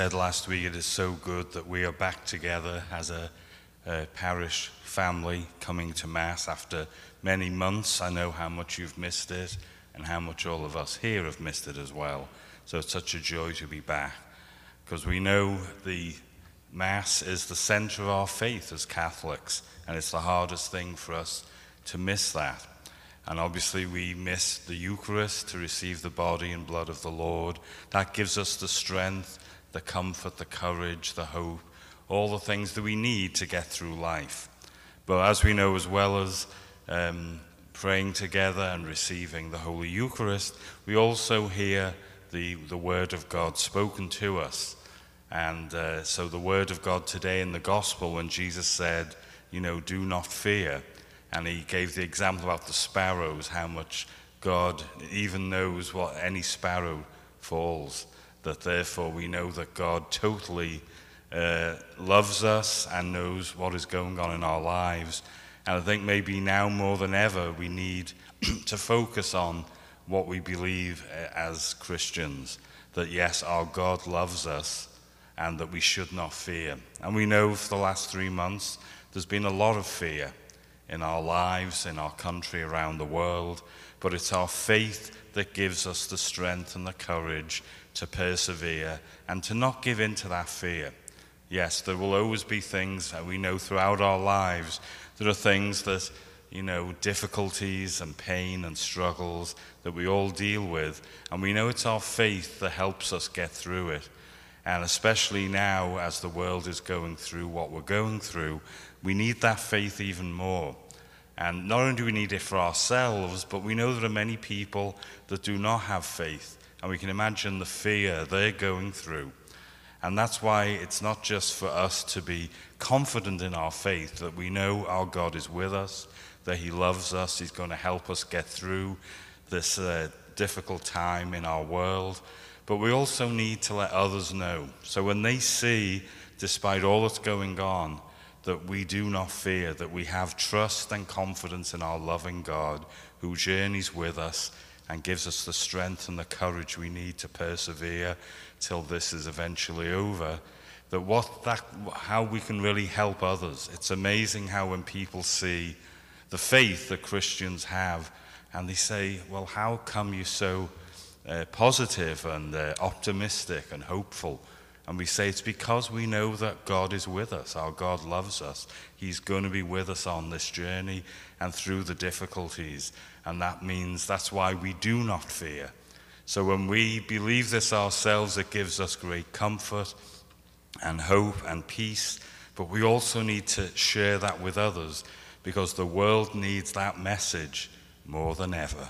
said last week, it is so good that we are back together as a, a, parish family coming to Mass after many months. I know how much you've missed it and how much all of us here have missed it as well. So it's such a joy to be back because we know the Mass is the center of our faith as Catholics, and it's the hardest thing for us to miss that. And obviously, we miss the Eucharist to receive the body and blood of the Lord. That gives us the strength the comfort, the courage, the hope, all the things that we need to get through life. But as we know, as well as um, praying together and receiving the Holy Eucharist, we also hear the, the Word of God spoken to us. And uh, so, the Word of God today in the Gospel, when Jesus said, You know, do not fear, and he gave the example about the sparrows, how much God even knows what any sparrow falls that therefore we know that God totally uh, loves us and knows what is going on in our lives. And I think maybe now more than ever, we need to focus on what we believe uh, as Christians that yes, our God loves us and that we should not fear. And we know for the last three months there's been a lot of fear in our lives, in our country, around the world, but it's our faith that gives us the strength and the courage to persevere and to not give in to that fear. Yes, there will always be things that we know throughout our lives. There are things that, you know, difficulties and pain and struggles that we all deal with. And we know it's our faith that helps us get through it. And especially now, as the world is going through what we're going through, we need that faith even more. And not only do we need it for ourselves, but we know there are many people that do not have faith. And we can imagine the fear they're going through. And that's why it's not just for us to be confident in our faith that we know our God is with us, that He loves us, He's going to help us get through this uh, difficult time in our world. But we also need to let others know. So when they see, despite all that's going on, that we do not fear, that we have trust and confidence in our loving God who journeys with us and gives us the strength and the courage we need to persevere till this is eventually over. That what that how we can really help others. It's amazing how when people see the faith that Christians have, and they say, "Well, how come you're so uh, positive and uh, optimistic and hopeful?" And we say it's because we know that God is with us. Our God loves us. He's going to be with us on this journey and through the difficulties. And that means that's why we do not fear. So when we believe this ourselves, it gives us great comfort and hope and peace. But we also need to share that with others because the world needs that message more than ever.